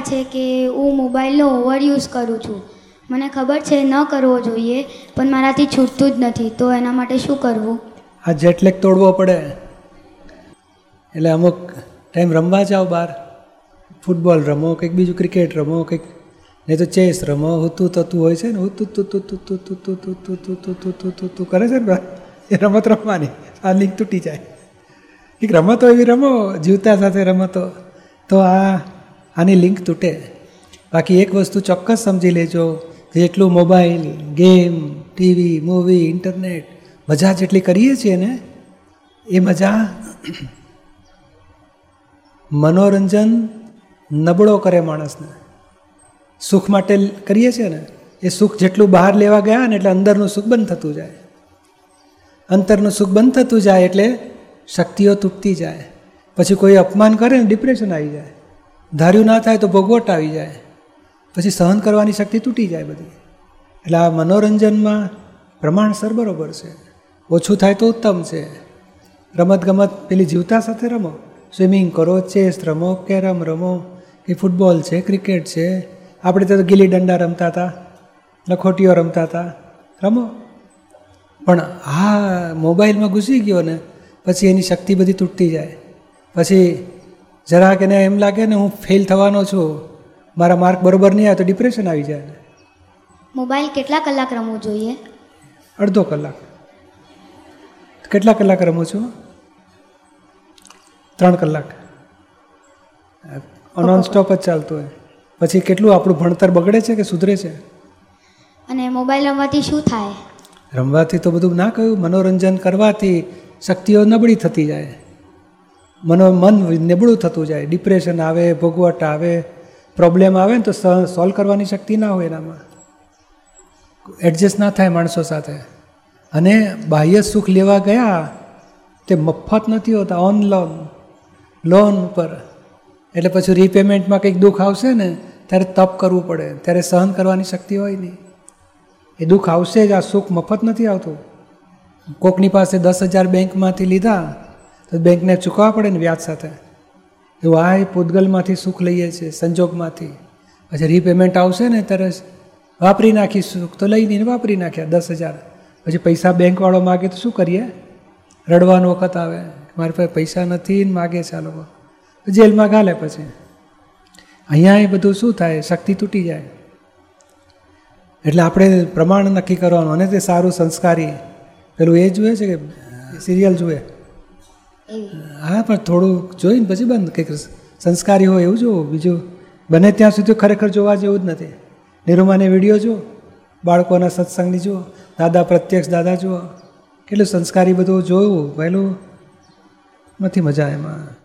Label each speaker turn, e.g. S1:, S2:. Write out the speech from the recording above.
S1: થાય છે કે હું મોબાઈલનો ઓવર યુઝ કરું છું મને ખબર છે ન કરવો જોઈએ પણ મારાથી છૂટતું જ નથી તો એના માટે શું કરવું
S2: આ જેટલેક તોડવો પડે એટલે અમુક ટાઈમ રમવા જાઓ બહાર ફૂટબોલ રમો કંઈક બીજું ક્રિકેટ રમો કંઈક નહીં તો ચેસ રમો હુતું થતું હોય છે ને હુતું તું તું તું તું તું તું તું તું તું તું તું તું તું તું કરે છે ને એ રમત રમવાની આ લિંક તૂટી જાય એક રમતો એવી રમો જીવતા સાથે રમતો તો આ આની લિંક તૂટે. બાકી એક વસ્તુ ચોક્કસ સમજી લેજો જેટલું mobile game TV movie internet મજા જેટલી કરીએ છીએ ને, એ મજા મનોરંજન નબળો કરે માણસને. સુખ માટે કરીએ છીએ ને, એ સુખ જેટલું બહાર લેવા ગયા ને એટલે અંદરનું સુખ બંધ થતું જાય. અંતરનું સુખ બંધ થતું જાય એટલે શક્તિઓ તૂટતી જાય. પછી કોઈ અપમાન કરે ને ડિપ્રેશન આવી જાય. ધાર્યું ના થાય તો ભોગવટ આવી જાય. પછી સહન કરવાની શક્તિ તૂટી જાય બધી. એટલે આ મનોરંજનમાં પ્રમાણસર બરોબર છે. ઓછું થાય તો ઉત્તમ છે. રમત ગમત પેલી જીવતા સાથે રમો. સ્વિમિંગ કરો, ચેસ રમો, કેરમ રમો. કે ફૂટબોલ છે, ક્રિકેટ છે. આપણે તો ગીલી દંડા રમતા હતા, લખોટીઓ રમતા હતા. રમો. પણ આ મોબાઈલમાં ઘૂસી ગયો ને, પછી એની શક્તિ બધી તૂટતી જાય. પછી જરાક એને એમ લાગે ને હું ફેલ થવાનો છું મારા માર્ક બરોબર નહીં આવે તો ડિપ્રેશન આવી જાય.
S1: મોબાઈલ કેટલા કલાક રમવું જોઈએ?
S2: અડધો કલાક. કેટલા કલાક રમું છું? ત્રણ કલાક. નોન સ્ટોપ જ ચાલતું હોય. પછી કેટલું આપણું ભણતર બગડે છે કે સુધરે છે?
S1: અને મોબાઈલ રમવાથી શું થાય?
S2: રમવાથી તો બધું ના કહ્યું. મનોરંજન કરવાથી શક્તિઓ નબળી થતી જાય. મનો મન નબળું થતું જાય. ડિપ્રેશન આવે, ભોગવટ આવે પ્રોબ્લેમ આવે ને તો સોલ્વ કરવાની શક્તિ ના હોય એનામાં. એડજસ્ટ ના થાય માણસો સાથે. અને બાહ્ય સુખ લેવા ગયા તે મફત નથી હોતા ઓન લોન લોન ઉપર. એટલે પછી રીપેમેન્ટમાં કંઈક દુઃખ આવશે ને, ત્યારે તપ કરવું પડે. ત્યારે સહન કરવાની શક્તિ હોય નહીં. એ દુઃખ આવશે જ, આ સુખ મફત નથી આવતું. કોકની પાસે દસ હજાર બેંકમાંથી લીધા તો બેંકને ચૂકવવા પડે ને વ્યાજ સાથે. એવું આ પૂતગલમાંથી સુખ લઈએ છીએ, સંજોગમાંથી. પછી રીપેમેન્ટ આવશે ને ત્યારે વાપરી નાખી સુખ, તો લઈ નહીં વાપરી નાખ્યા દસ હજાર. પછી પૈસા બેંકવાળો માગે તો શું કરીએ? રડવાનો વખત આવે. મારી પાસે પૈસા નથી ને માગે છે આ લોકો. જેલમાં ગાલે પછી. અહીંયા એ બધું શું થાય? શક્તિ તૂટી જાય. એટલે આપણે પ્રમાણ નક્કી કરવાનું અને તે સારું સંસ્કારી. પેલું એ જુએ છે કે સિરિયલ જુએ? હા, પણ થોડું જોઈને પછી બંધ કંઈક સંસ્કારી હોય એવું જોવું બીજું બને ત્યાં સુધી ખરેખર જોવા જેવું જ નથી. નિરૂમાને વીડિયો જુઓ, બાળકોના સત્સંગની જુઓ, દાદા પ્રત્યક્ષ દાદા જુઓ. કેટલું સંસ્કારી બધું જોયું પહેલું નથી મજા એમાં.